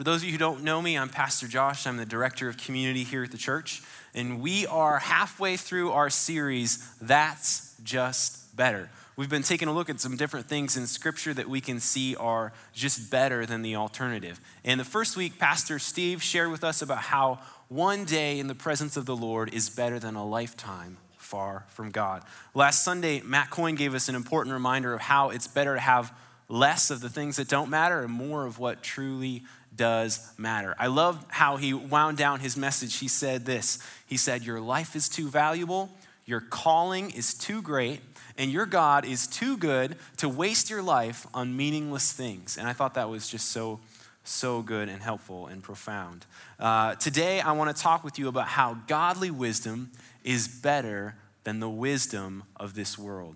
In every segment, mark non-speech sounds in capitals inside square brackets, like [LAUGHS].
For those of you who don't know me, I'm Pastor Josh. I'm the director of community here at the church. And we are halfway through our series, That's Just Better. We've been taking a look at some different things in Scripture that we can see are just better than the alternative. And the first week, Pastor Steve shared with us about how one day in the presence of the Lord is better than a lifetime far from God. Last Sunday, Matt Coyne gave us an important reminder of how it's better to have less of the things that don't matter and more of what truly does matter. I love how he wound down his message. He said this He said, Your life is too valuable, your calling is too great, and your God is too good to waste your life on meaningless things. And I thought that was just so, so good and helpful and profound. Uh, today, I want to talk with you about how godly wisdom is better than the wisdom of this world.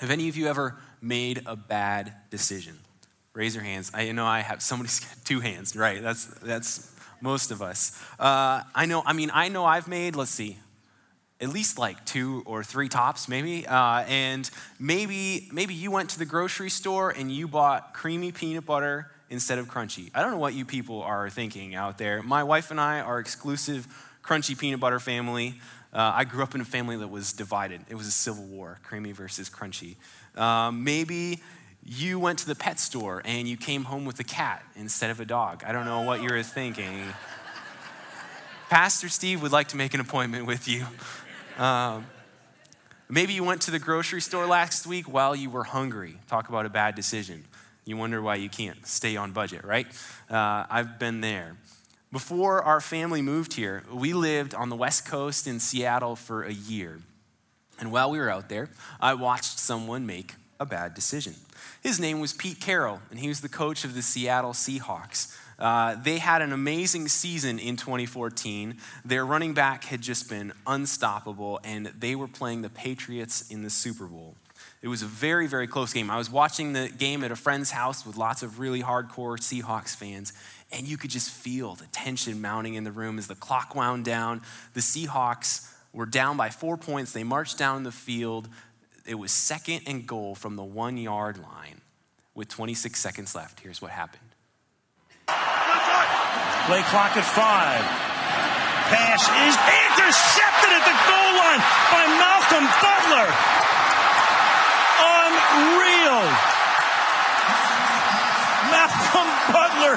Have any of you ever made a bad decision? Raise your hands. I know I have somebody's [LAUGHS] got two hands, right? That's that's most of us. Uh, I know. I mean, I know I've made. Let's see, at least like two or three tops, maybe. Uh, and maybe maybe you went to the grocery store and you bought creamy peanut butter instead of crunchy. I don't know what you people are thinking out there. My wife and I are exclusive crunchy peanut butter family. Uh, I grew up in a family that was divided. It was a civil war, creamy versus crunchy. Um, maybe you went to the pet store and you came home with a cat instead of a dog. I don't know what you were thinking. Pastor Steve would like to make an appointment with you. Um, maybe you went to the grocery store last week while you were hungry. Talk about a bad decision. You wonder why you can't stay on budget, right? Uh, I've been there. Before our family moved here, we lived on the West Coast in Seattle for a year. And while we were out there, I watched someone make a bad decision. His name was Pete Carroll, and he was the coach of the Seattle Seahawks. Uh, they had an amazing season in 2014. Their running back had just been unstoppable, and they were playing the Patriots in the Super Bowl. It was a very, very close game. I was watching the game at a friend's house with lots of really hardcore Seahawks fans, and you could just feel the tension mounting in the room as the clock wound down. The Seahawks were down by four points. They marched down the field. It was second and goal from the one yard line with 26 seconds left. Here's what happened. Play clock at five. Pass is intercepted at the goal line by Malcolm Butler. Unreal. Malcolm Butler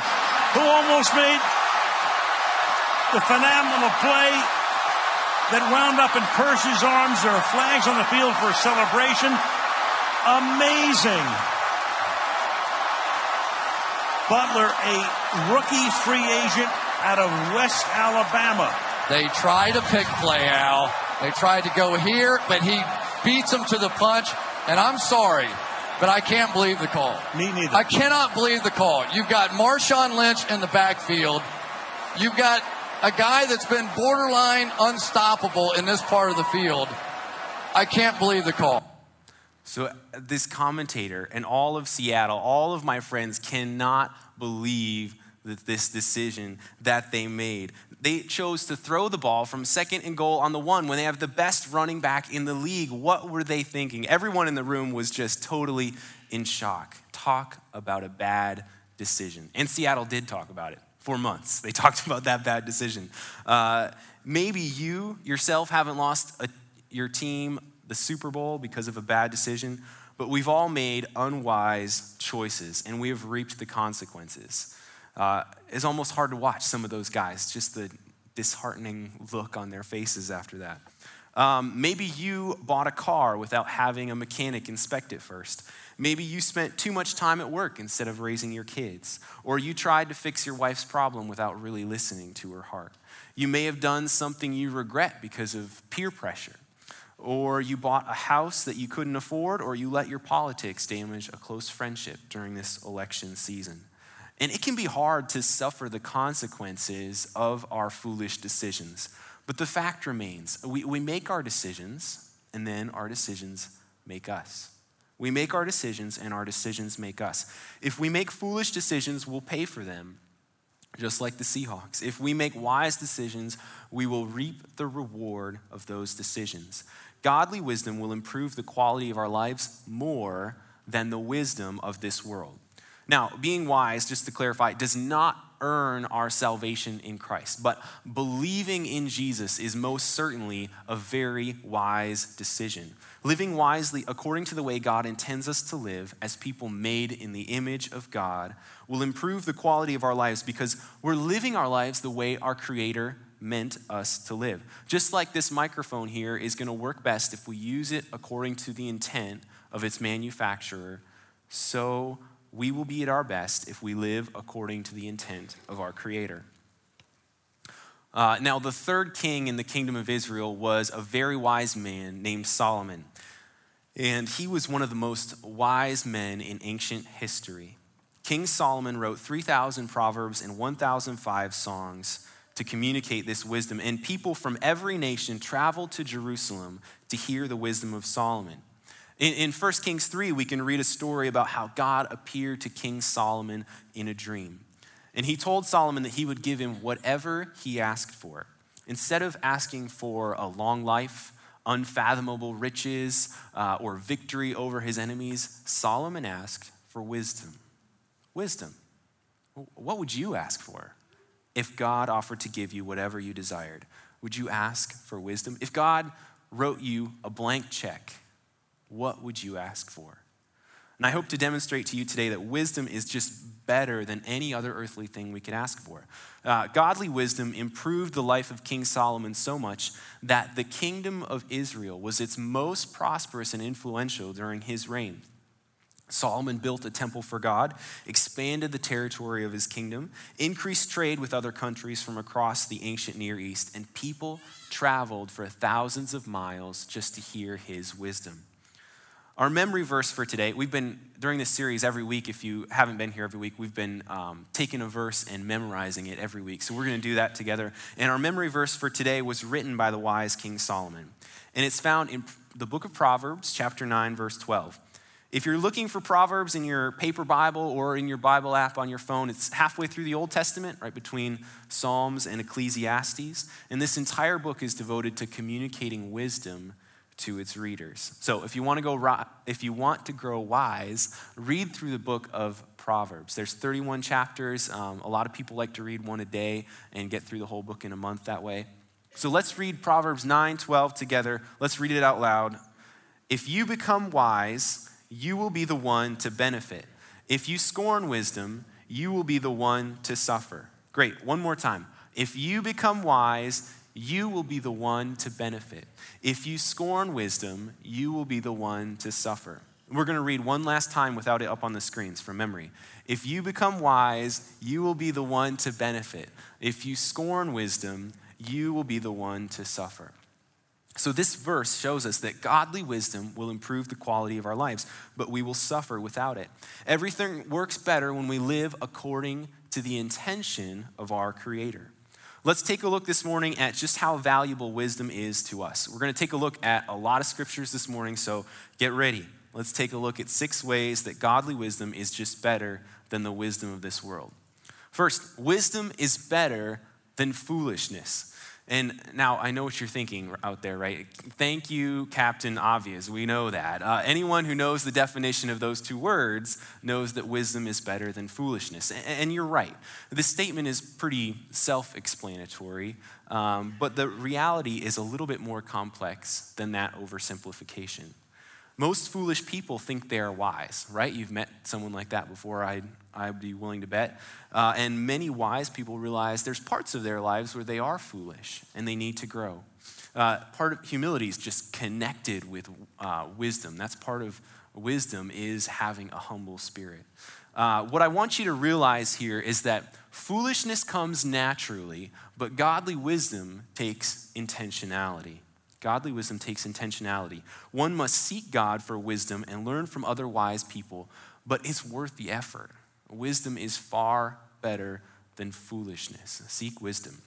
who almost made the phenomenal play that wound up in Kearse's arms. There are flags on the field for a celebration. Amazing. Butler, a rookie free agent out of West Alabama. They tried a pick play, Al. They tried to go here, but he beats them to the punch. And I'm sorry, but I can't believe the call. Me neither. I cannot believe the call. You've got Marshawn Lynch in the backfield. You've got a guy that's been borderline unstoppable in this part of the field. I can't believe the call. So, uh, this commentator and all of Seattle, all of my friends cannot believe that this decision that they made. They chose to throw the ball from second and goal on the one when they have the best running back in the league. What were they thinking? Everyone in the room was just totally in shock. Talk about a bad decision. And Seattle did talk about it for months. They [LAUGHS] talked about that bad decision. Uh, maybe you yourself haven't lost a, your team the Super Bowl because of a bad decision, but we've all made unwise choices and we have reaped the consequences. Uh, it's almost hard to watch some of those guys, just the disheartening look on their faces after that. Um, maybe you bought a car without having a mechanic inspect it first. Maybe you spent too much time at work instead of raising your kids. Or you tried to fix your wife's problem without really listening to her heart. You may have done something you regret because of peer pressure. Or you bought a house that you couldn't afford, or you let your politics damage a close friendship during this election season. And it can be hard to suffer the consequences of our foolish decisions. But the fact remains we, we make our decisions, and then our decisions make us. We make our decisions, and our decisions make us. If we make foolish decisions, we'll pay for them, just like the Seahawks. If we make wise decisions, we will reap the reward of those decisions. Godly wisdom will improve the quality of our lives more than the wisdom of this world. Now, being wise, just to clarify, does not earn our salvation in Christ. But believing in Jesus is most certainly a very wise decision. Living wisely according to the way God intends us to live as people made in the image of God will improve the quality of our lives because we're living our lives the way our Creator meant us to live. Just like this microphone here is going to work best if we use it according to the intent of its manufacturer, so we will be at our best if we live according to the intent of our Creator. Uh, now, the third king in the kingdom of Israel was a very wise man named Solomon. And he was one of the most wise men in ancient history. King Solomon wrote 3,000 proverbs and 1,005 songs to communicate this wisdom. And people from every nation traveled to Jerusalem to hear the wisdom of Solomon. In, in 1 Kings 3, we can read a story about how God appeared to King Solomon in a dream. And he told Solomon that he would give him whatever he asked for. Instead of asking for a long life, unfathomable riches, uh, or victory over his enemies, Solomon asked for wisdom. Wisdom. What would you ask for if God offered to give you whatever you desired? Would you ask for wisdom? If God wrote you a blank check, what would you ask for? And I hope to demonstrate to you today that wisdom is just better than any other earthly thing we could ask for. Uh, godly wisdom improved the life of King Solomon so much that the kingdom of Israel was its most prosperous and influential during his reign. Solomon built a temple for God, expanded the territory of his kingdom, increased trade with other countries from across the ancient Near East, and people traveled for thousands of miles just to hear his wisdom. Our memory verse for today, we've been, during this series every week, if you haven't been here every week, we've been um, taking a verse and memorizing it every week. So we're going to do that together. And our memory verse for today was written by the wise King Solomon. And it's found in the book of Proverbs, chapter 9, verse 12. If you're looking for Proverbs in your paper Bible or in your Bible app on your phone, it's halfway through the Old Testament, right between Psalms and Ecclesiastes. And this entire book is devoted to communicating wisdom to its readers. So if you want to go if you want to grow wise, read through the book of Proverbs. There's 31 chapters. Um, a lot of people like to read one a day and get through the whole book in a month that way. So let's read Proverbs 9, 12 together. Let's read it out loud. If you become wise, you will be the one to benefit. If you scorn wisdom, you will be the one to suffer. Great. One more time. If you become wise, you will be the one to benefit. If you scorn wisdom, you will be the one to suffer. We're going to read one last time without it up on the screens from memory. If you become wise, you will be the one to benefit. If you scorn wisdom, you will be the one to suffer. So, this verse shows us that godly wisdom will improve the quality of our lives, but we will suffer without it. Everything works better when we live according to the intention of our Creator. Let's take a look this morning at just how valuable wisdom is to us. We're going to take a look at a lot of scriptures this morning, so get ready. Let's take a look at six ways that godly wisdom is just better than the wisdom of this world. First, wisdom is better than foolishness. And now I know what you're thinking out there, right? Thank you, Captain Obvious. We know that. Uh, anyone who knows the definition of those two words knows that wisdom is better than foolishness. And, and you're right. This statement is pretty self explanatory, um, but the reality is a little bit more complex than that oversimplification. Most foolish people think they are wise, right? You've met someone like that before, I'd, I'd be willing to bet. Uh, and many wise people realize there's parts of their lives where they are foolish and they need to grow. Uh, part of humility is just connected with uh, wisdom. That's part of wisdom is having a humble spirit. Uh, what I want you to realize here is that foolishness comes naturally, but godly wisdom takes intentionality. Godly wisdom takes intentionality. One must seek God for wisdom and learn from other wise people, but it's worth the effort. Wisdom is far better than foolishness. Seek wisdom.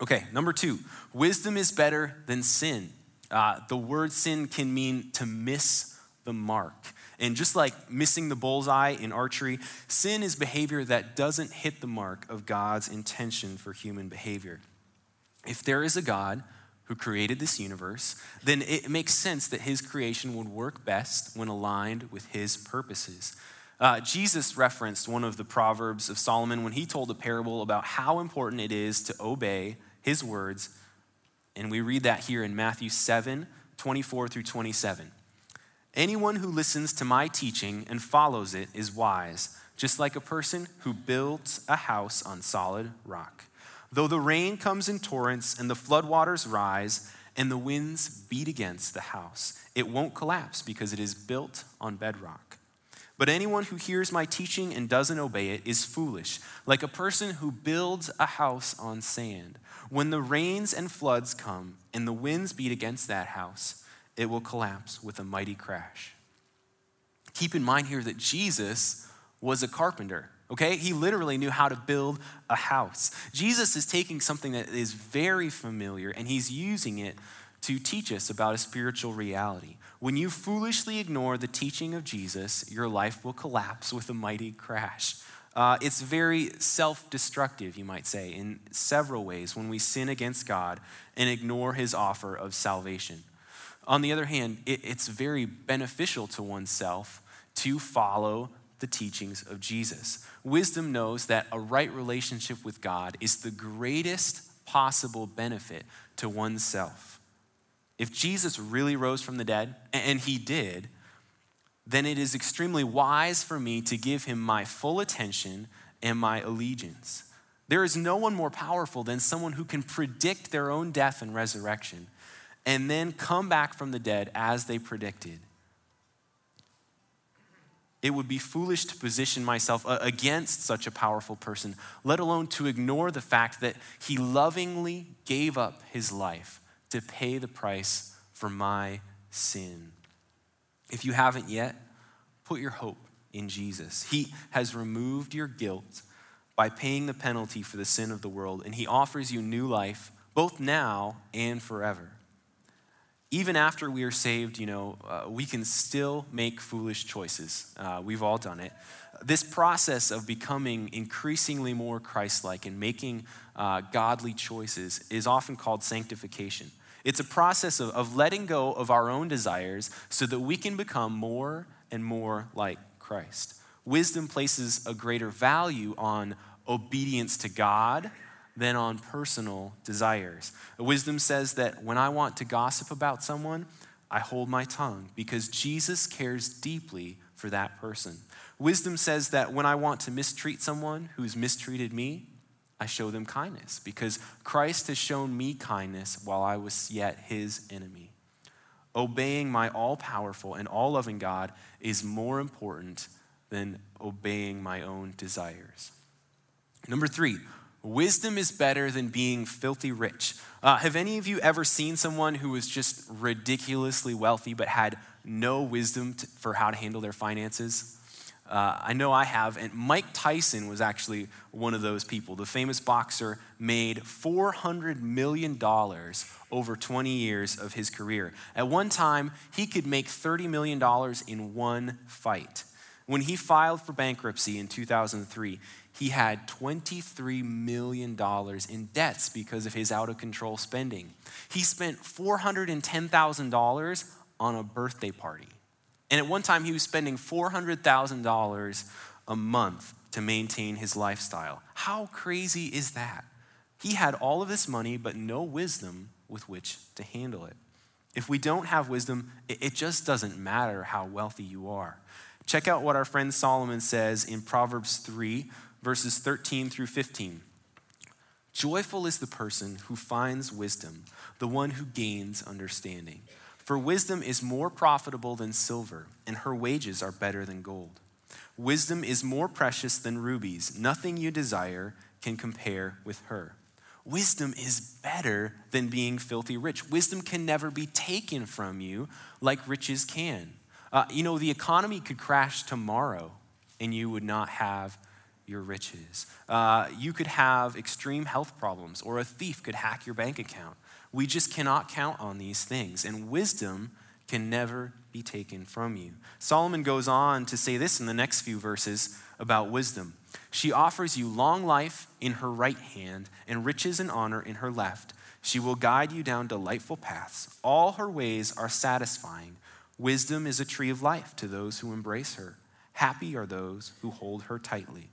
Okay, number two, wisdom is better than sin. Uh, the word sin can mean to miss the mark. And just like missing the bullseye in archery, sin is behavior that doesn't hit the mark of God's intention for human behavior. If there is a God, who created this universe, then it makes sense that his creation would work best when aligned with his purposes. Uh, Jesus referenced one of the Proverbs of Solomon when he told a parable about how important it is to obey his words. And we read that here in Matthew 7 24 through 27. Anyone who listens to my teaching and follows it is wise, just like a person who builds a house on solid rock. Though the rain comes in torrents and the floodwaters rise and the winds beat against the house, it won't collapse because it is built on bedrock. But anyone who hears my teaching and doesn't obey it is foolish, like a person who builds a house on sand. When the rains and floods come and the winds beat against that house, it will collapse with a mighty crash. Keep in mind here that Jesus was a carpenter, okay? He literally knew how to build a house. Jesus is taking something that is very familiar and he's using it to teach us about a spiritual reality. When you foolishly ignore the teaching of Jesus, your life will collapse with a mighty crash. Uh, it's very self destructive, you might say, in several ways when we sin against God and ignore his offer of salvation. On the other hand, it, it's very beneficial to oneself to follow the teachings of Jesus. Wisdom knows that a right relationship with God is the greatest possible benefit to oneself. If Jesus really rose from the dead, and he did, then it is extremely wise for me to give him my full attention and my allegiance. There is no one more powerful than someone who can predict their own death and resurrection and then come back from the dead as they predicted. It would be foolish to position myself uh, against such a powerful person, let alone to ignore the fact that he lovingly gave up his life to pay the price for my sin. If you haven't yet, put your hope in Jesus. He has removed your guilt by paying the penalty for the sin of the world, and he offers you new life, both now and forever even after we are saved, you know, uh, we can still make foolish choices. Uh, we've all done it. This process of becoming increasingly more Christ like and making uh, godly choices is often called sanctification. It's a process of, of letting go of our own desires so that we can become more and more like Christ. Wisdom places a greater value on obedience to God than on personal desires. Wisdom says that when I want to gossip about someone, I hold my tongue because Jesus cares deeply for that person. Wisdom says that when I want to mistreat someone who's mistreated me, I show them kindness because Christ has shown me kindness while I was yet his enemy. Obeying my all powerful and all loving God is more important than obeying my own desires. Number three, Wisdom is better than being filthy rich. Uh, have any of you ever seen someone who was just ridiculously wealthy but had no wisdom to, for how to handle their finances? Uh, I know I have, and Mike Tyson was actually one of those people. The famous boxer made $400 million over 20 years of his career. At one time, he could make $30 million in one fight. When he filed for bankruptcy in 2003, he had $23 million in debts because of his out of control spending. He spent $410,000 on a birthday party. And at one time, he was spending $400,000 a month to maintain his lifestyle. How crazy is that? He had all of this money, but no wisdom with which to handle it. If we don't have wisdom, it just doesn't matter how wealthy you are. Check out what our friend Solomon says in Proverbs 3, verses 13 through 15. Joyful is the person who finds wisdom, the one who gains understanding. For wisdom is more profitable than silver, and her wages are better than gold. Wisdom is more precious than rubies. Nothing you desire can compare with her. Wisdom is better than being filthy rich. Wisdom can never be taken from you like riches can. Uh, you know, the economy could crash tomorrow and you would not have your riches. Uh, you could have extreme health problems, or a thief could hack your bank account. We just cannot count on these things, and wisdom can never be taken from you. Solomon goes on to say this in the next few verses about wisdom. She offers you long life in her right hand and riches and honor in her left. She will guide you down delightful paths. All her ways are satisfying. Wisdom is a tree of life to those who embrace her. Happy are those who hold her tightly.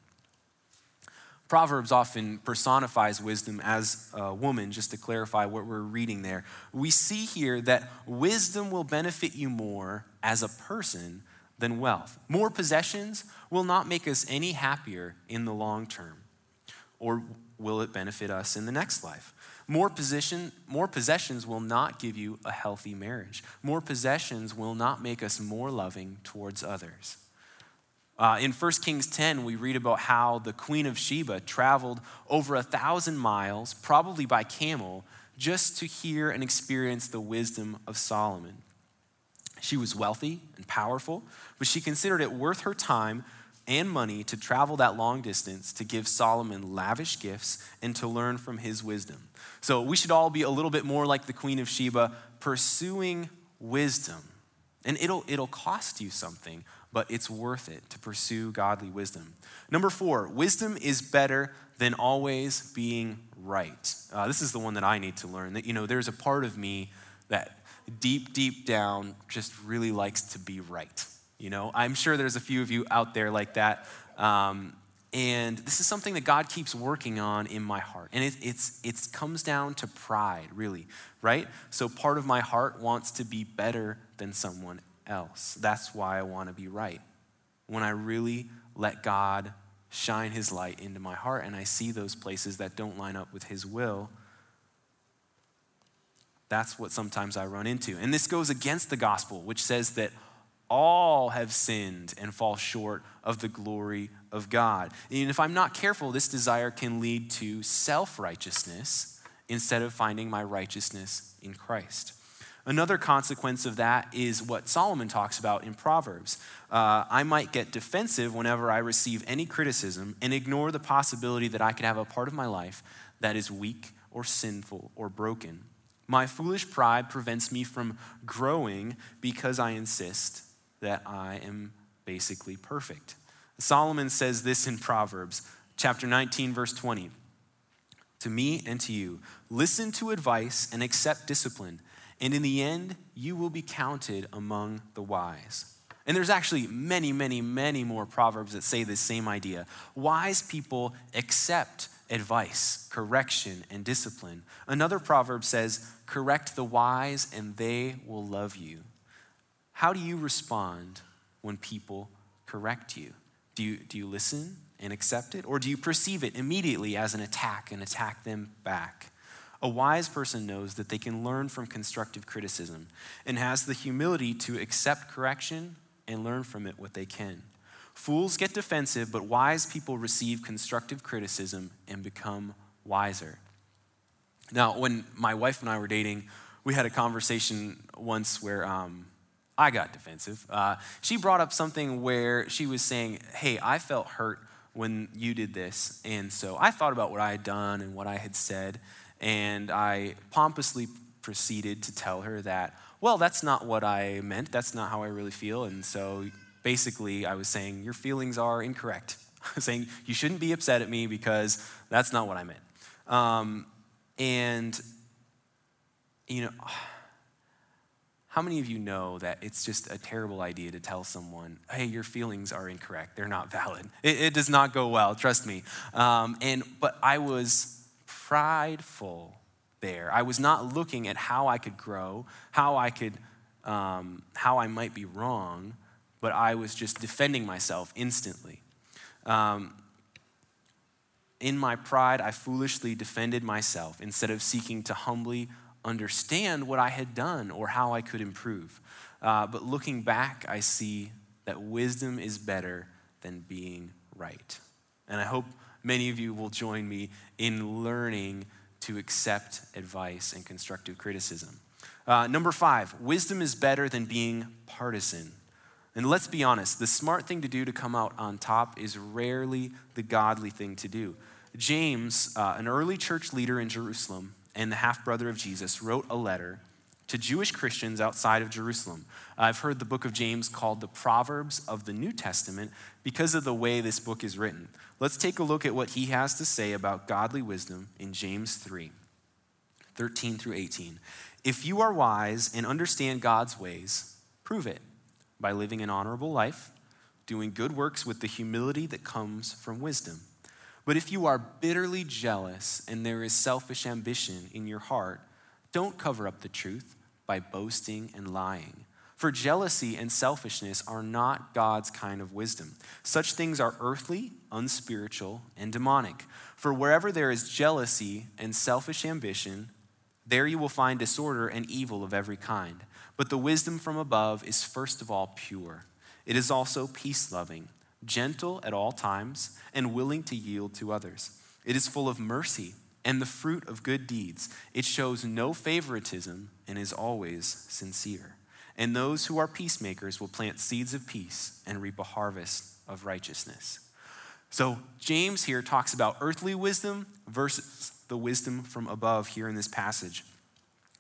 Proverbs often personifies wisdom as a woman, just to clarify what we're reading there. We see here that wisdom will benefit you more as a person than wealth. More possessions will not make us any happier in the long term, or will it benefit us in the next life? More, position, more possessions will not give you a healthy marriage. More possessions will not make us more loving towards others. Uh, in 1 Kings 10, we read about how the Queen of Sheba traveled over a thousand miles, probably by camel, just to hear and experience the wisdom of Solomon. She was wealthy and powerful, but she considered it worth her time and money to travel that long distance to give Solomon lavish gifts and to learn from his wisdom. So we should all be a little bit more like the Queen of Sheba, pursuing wisdom. And it'll, it'll cost you something, but it's worth it to pursue godly wisdom. Number four, wisdom is better than always being right. Uh, this is the one that I need to learn. That, you know, there's a part of me that deep, deep down just really likes to be right. You know, I'm sure there's a few of you out there like that. Um, and this is something that God keeps working on in my heart. And it it's, it's comes down to pride, really, right? So part of my heart wants to be better than someone else. That's why I want to be right. When I really let God shine his light into my heart and I see those places that don't line up with his will, that's what sometimes I run into. And this goes against the gospel, which says that all have sinned and fall short of the glory of God. And if I'm not careful, this desire can lead to self righteousness instead of finding my righteousness in Christ. Another consequence of that is what Solomon talks about in Proverbs. Uh, I might get defensive whenever I receive any criticism and ignore the possibility that I could have a part of my life that is weak or sinful or broken. My foolish pride prevents me from growing because I insist that I am basically perfect. Solomon says this in Proverbs chapter 19, verse 20. To me and to you, listen to advice and accept discipline, and in the end, you will be counted among the wise. And there's actually many, many, many more proverbs that say this same idea. Wise people accept advice, correction, and discipline. Another proverb says, Correct the wise, and they will love you. How do you respond when people correct you? Do you, do you listen and accept it? Or do you perceive it immediately as an attack and attack them back? A wise person knows that they can learn from constructive criticism and has the humility to accept correction and learn from it what they can. Fools get defensive, but wise people receive constructive criticism and become wiser. Now, when my wife and I were dating, we had a conversation once where um, I got defensive. Uh, she brought up something where she was saying, Hey, I felt hurt when you did this. And so I thought about what I had done and what I had said. And I pompously proceeded to tell her that, well, that's not what I meant. That's not how I really feel. And so basically, I was saying, Your feelings are incorrect. [LAUGHS] I was saying, You shouldn't be upset at me because that's not what I meant. Um, and, you know, [SIGHS] how many of you know that it's just a terrible idea to tell someone, hey, your feelings are incorrect, they're not valid? It, it does not go well, trust me. Um, and, but I was prideful there. I was not looking at how I could grow, how I could, um, how I might be wrong, but I was just defending myself instantly. Um, in my pride, I foolishly defended myself instead of seeking to humbly understand what I had done or how I could improve. Uh, but looking back, I see that wisdom is better than being right. And I hope many of you will join me in learning to accept advice and constructive criticism. Uh, number five, wisdom is better than being partisan. And let's be honest, the smart thing to do to come out on top is rarely the godly thing to do. James, uh, an early church leader in Jerusalem, and the half brother of Jesus, wrote a letter to Jewish Christians outside of Jerusalem. I've heard the book of James called the Proverbs of the New Testament because of the way this book is written. Let's take a look at what he has to say about godly wisdom in James 3 13 through 18. If you are wise and understand God's ways, prove it by living an honorable life, doing good works with the humility that comes from wisdom. But if you are bitterly jealous and there is selfish ambition in your heart, don't cover up the truth by boasting and lying. For jealousy and selfishness are not God's kind of wisdom. Such things are earthly, unspiritual, and demonic. For wherever there is jealousy and selfish ambition, there you will find disorder and evil of every kind. But the wisdom from above is first of all pure. It is also peace loving, gentle at all times, and willing to yield to others. It is full of mercy and the fruit of good deeds. It shows no favoritism and is always sincere. And those who are peacemakers will plant seeds of peace and reap a harvest of righteousness. So, James here talks about earthly wisdom versus the wisdom from above here in this passage.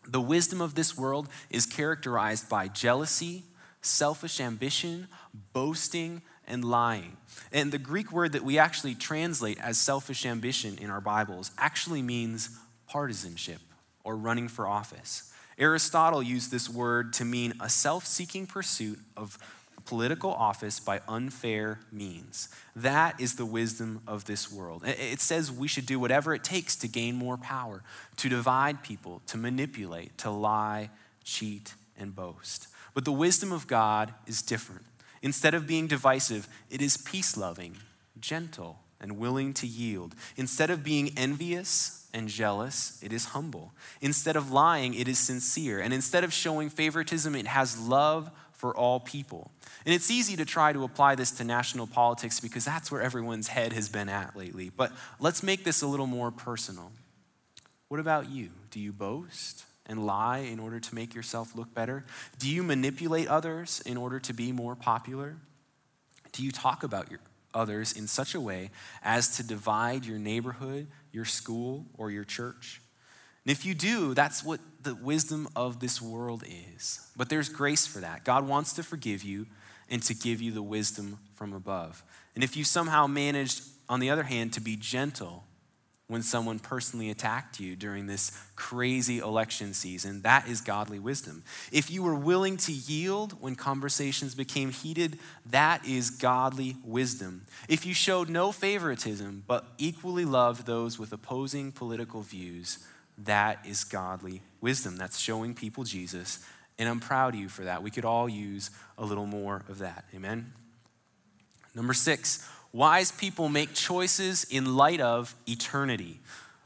The wisdom of this world is characterized by jealousy, selfish ambition, boasting, and lying. And the Greek word that we actually translate as selfish ambition in our Bibles actually means partisanship or running for office. Aristotle used this word to mean a self seeking pursuit of political office by unfair means. That is the wisdom of this world. It says we should do whatever it takes to gain more power, to divide people, to manipulate, to lie, cheat, and boast. But the wisdom of God is different. Instead of being divisive, it is peace loving, gentle, and willing to yield. Instead of being envious and jealous, it is humble. Instead of lying, it is sincere. And instead of showing favoritism, it has love for all people. And it's easy to try to apply this to national politics because that's where everyone's head has been at lately. But let's make this a little more personal. What about you? Do you boast? And lie in order to make yourself look better? Do you manipulate others in order to be more popular? Do you talk about your others in such a way as to divide your neighborhood, your school, or your church? And if you do, that's what the wisdom of this world is. But there's grace for that. God wants to forgive you and to give you the wisdom from above. And if you somehow managed, on the other hand, to be gentle when someone personally attacked you during this crazy election season. That is godly wisdom. If you were willing to yield when conversations became heated, that is godly wisdom. If you showed no favoritism but equally loved those with opposing political views, that is godly wisdom. That's showing people Jesus. And I'm proud of you for that. We could all use a little more of that. Amen. Number six, Wise people make choices in light of eternity.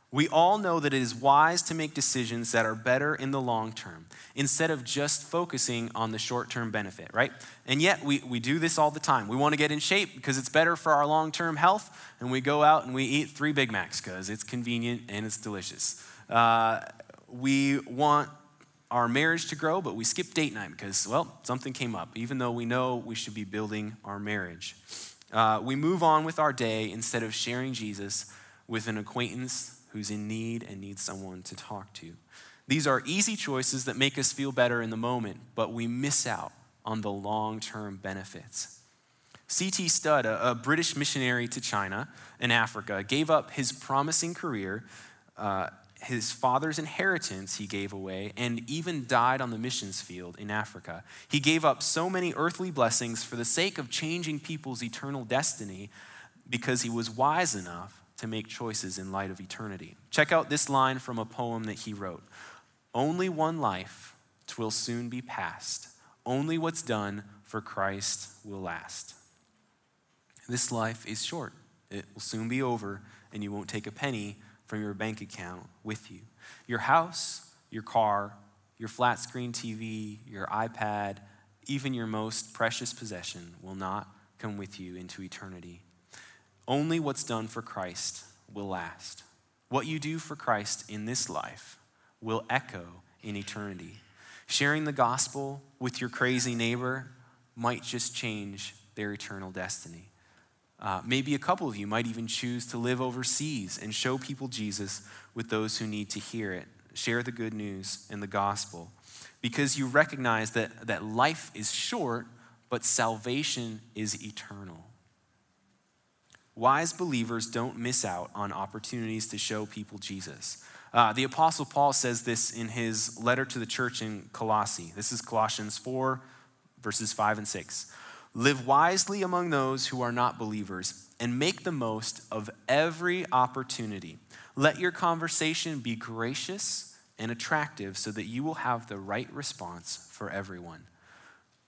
We all know that it is wise to make decisions that are better in the long term instead of just focusing on the short term benefit, right? And yet we, we do this all the time. We want to get in shape because it's better for our long term health, and we go out and we eat three Big Macs because it's convenient and it's delicious. Uh, we want our marriage to grow, but we skip date night because, well, something came up, even though we know we should be building our marriage. Uh, we move on with our day instead of sharing Jesus with an acquaintance who's in need and needs someone to talk to. These are easy choices that make us feel better in the moment, but we miss out on the long term benefits. C.T. Studd, a, a, British missionary to China and Africa, gave up his promising career uh, his father's inheritance he gave away and even died on the missions field in Africa. He gave up so many earthly blessings for the sake of changing people's eternal destiny because he was wise enough to make choices in light of eternity. Check out this line from a poem that he wrote Only one life, twill soon be past. Only what's done for Christ will last. This life is short, it will soon be over, and you won't take a penny from your bank account with you. Your house, your car, your flat screen TV, your iPad, even your most precious possession will not come with you into eternity. Only what's done for Christ will last. What you do for Christ in this life will echo in eternity. Sharing the gospel with your crazy neighbor might just change their eternal destiny. Uh, maybe a couple of you might even choose to live overseas and show people Jesus with those who need to hear it. Share the good news and the gospel because you recognize that, that life is short, but salvation is eternal. Wise believers don't miss out on opportunities to show people Jesus. Uh, the Apostle Paul says this in his letter to the church in Colossae. This is Colossians 4, verses 5 and 6. Live wisely among those who are not believers and make the most of every opportunity. Let your conversation be gracious and attractive so that you will have the right response for everyone.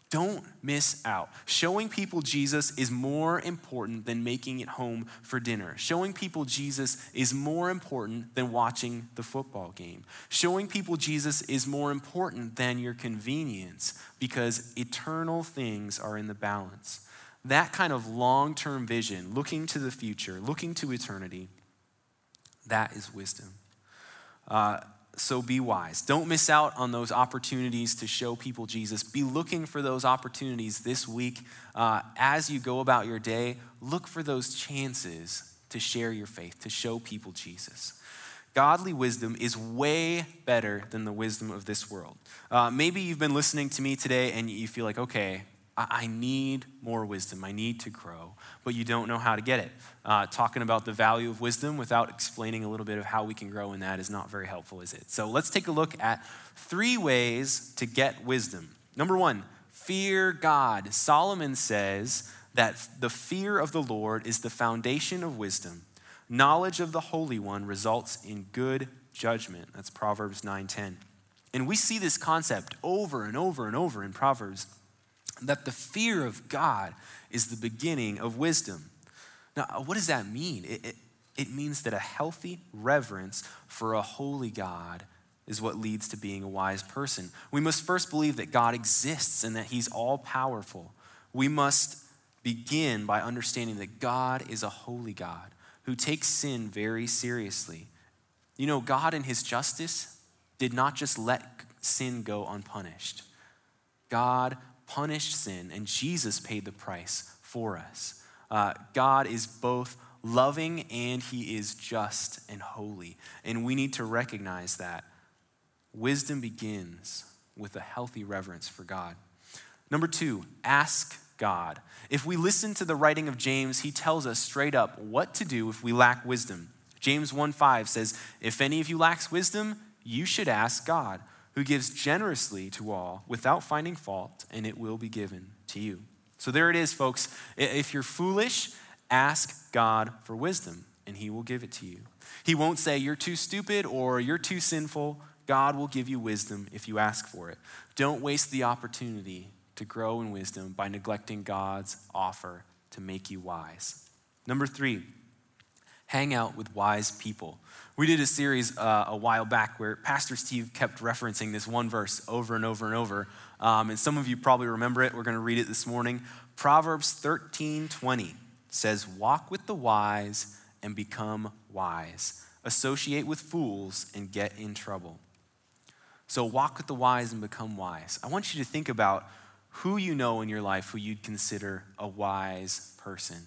Don't miss out. Showing people Jesus is more important than making it home for dinner. Showing people Jesus is more important than watching the football game. Showing people Jesus is more important than your convenience because eternal things are in the balance. That kind of long term vision, looking to the future, looking to eternity, that is wisdom. Uh, so be wise. Don't miss out on those opportunities to show people Jesus. Be looking for those opportunities this week. Uh, as you go about your day, look for those chances to share your faith, to show people Jesus. Godly wisdom is way better than the wisdom of this world. Uh, maybe you've been listening to me today and you feel like, okay, I need more wisdom. I need to grow, but you don't know how to get it. Uh, talking about the value of wisdom without explaining a little bit of how we can grow in that is not very helpful, is it? So let's take a look at three ways to get wisdom. Number one, fear God. Solomon says that the fear of the Lord is the foundation of wisdom. Knowledge of the Holy One results in good judgment. That's Proverbs 9:10. And we see this concept over and over and over in Proverbs that the fear of God is the beginning of wisdom. Now, uh, what does that mean? It, it, it, means that a healthy reverence for a holy God is what leads to being a wise person. We must first believe that God exists and that He's all powerful. We must begin by understanding that God is a holy God who takes sin very seriously. You know, God in His justice did not just let sin go unpunished. God punished sin, and Jesus paid the price for us. Uh, God is both loving and he is just and holy. And we need to recognize that. Wisdom begins with a healthy reverence for God. Number two, ask God. If we listen to the writing of James, he tells us straight up what to do if we lack wisdom. James 1 5 says, If any of you lacks wisdom, you should ask God who gives generously to all without finding fault, and it will be given to you. So there it is, folks. If you're foolish, ask God for wisdom, and he will give it to you. He won't say you're too stupid or you're too sinful. God will give you wisdom if you ask for it. Don't waste the opportunity to grow in wisdom by neglecting God's offer to make you wise. Number three, hang out with wise people. We did a series uh, a while back where Pastor Steve kept referencing this one verse over and over and over. Um, and some of you probably remember it. We're going to read it this morning. Proverbs 13 20 says, Walk with the wise and become wise. Associate with fools and get in trouble. So, walk with the wise and become wise. I want you to think about who you know in your life who you'd consider a wise person.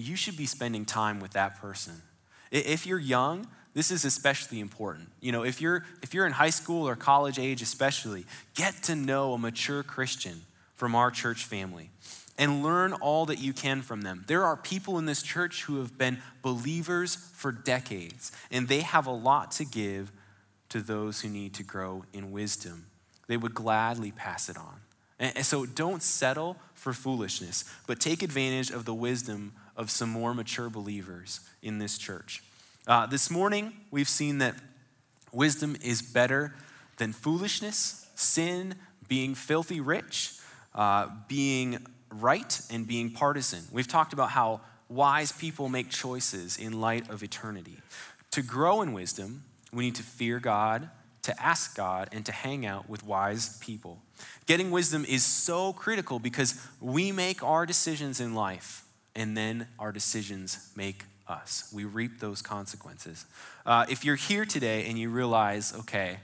You should be spending time with that person. If you're young, this is especially important. You know, if you're if you're in high school or college age especially, get to know a mature Christian from our church family and learn all that you can from them. There are people in this church who have been believers for decades, and they have a lot to give to those who need to grow in wisdom. They would gladly pass it on. And so don't settle for foolishness, but take advantage of the wisdom of some more mature believers in this church. Uh, this morning, we've seen that wisdom is better than foolishness, sin, being filthy rich, uh, being right, and being partisan. We've talked about how wise people make choices in light of eternity. To grow in wisdom, we need to fear God, to ask God, and to hang out with wise people. Getting wisdom is so critical because we make our decisions in life and then our decisions make us. We reap those consequences. Uh, if you're here today and you realize, okay,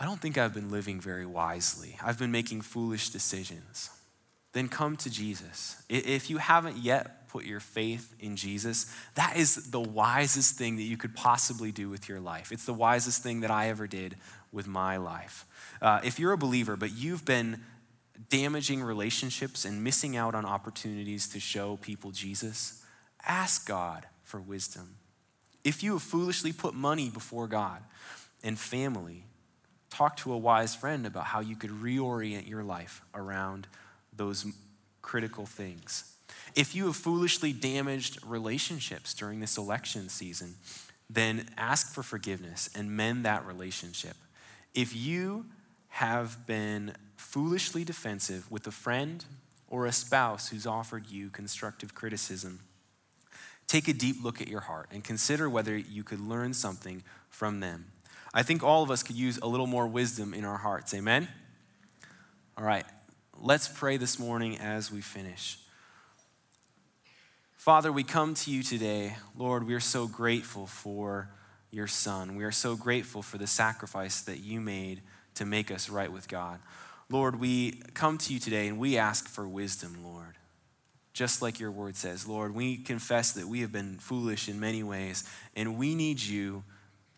I don't think I've been living very wisely, I've been making foolish decisions, then come to Jesus. If you haven't yet put your faith in Jesus, that is the wisest thing that you could possibly do with your life. It's the wisest thing that I ever did with my life. Uh, if you're a believer, but you've been damaging relationships and missing out on opportunities to show people Jesus, ask God for wisdom. If you have foolishly put money before God and family, talk to a wise friend about how you could reorient your life around those critical things. If you have foolishly damaged relationships during this election season, then ask for forgiveness and mend that relationship. If you have been foolishly defensive with a friend or a spouse who's offered you constructive criticism, take a deep look at your heart and consider whether you could learn something from them. I think all of us could use a little more wisdom in our hearts. Amen? All right, let's pray this morning as we finish. Father, we come to you today. Lord, we are so grateful for your Son. We are so grateful for the sacrifice that you made to make us right with God. Lord, we come to you today and we ask for wisdom, Lord. Just like your word says, Lord, we confess that we have been foolish in many ways, and we need you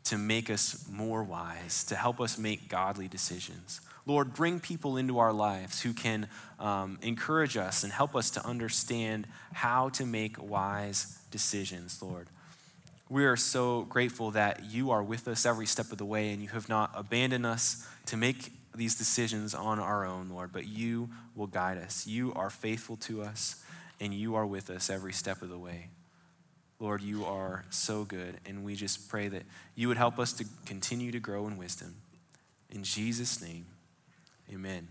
to make us more wise, to help us make godly decisions. Lord, bring people into our lives who can um, encourage us and help us to understand how to make wise decisions, Lord. We are so grateful that you are with us every step of the way and you have not abandoned us to make these decisions on our own, Lord, but you will guide us. You are faithful to us and you are with us every step of the way. Lord, you are so good, and we just pray that you would help us to continue to grow in wisdom. In Jesus' name. Amen.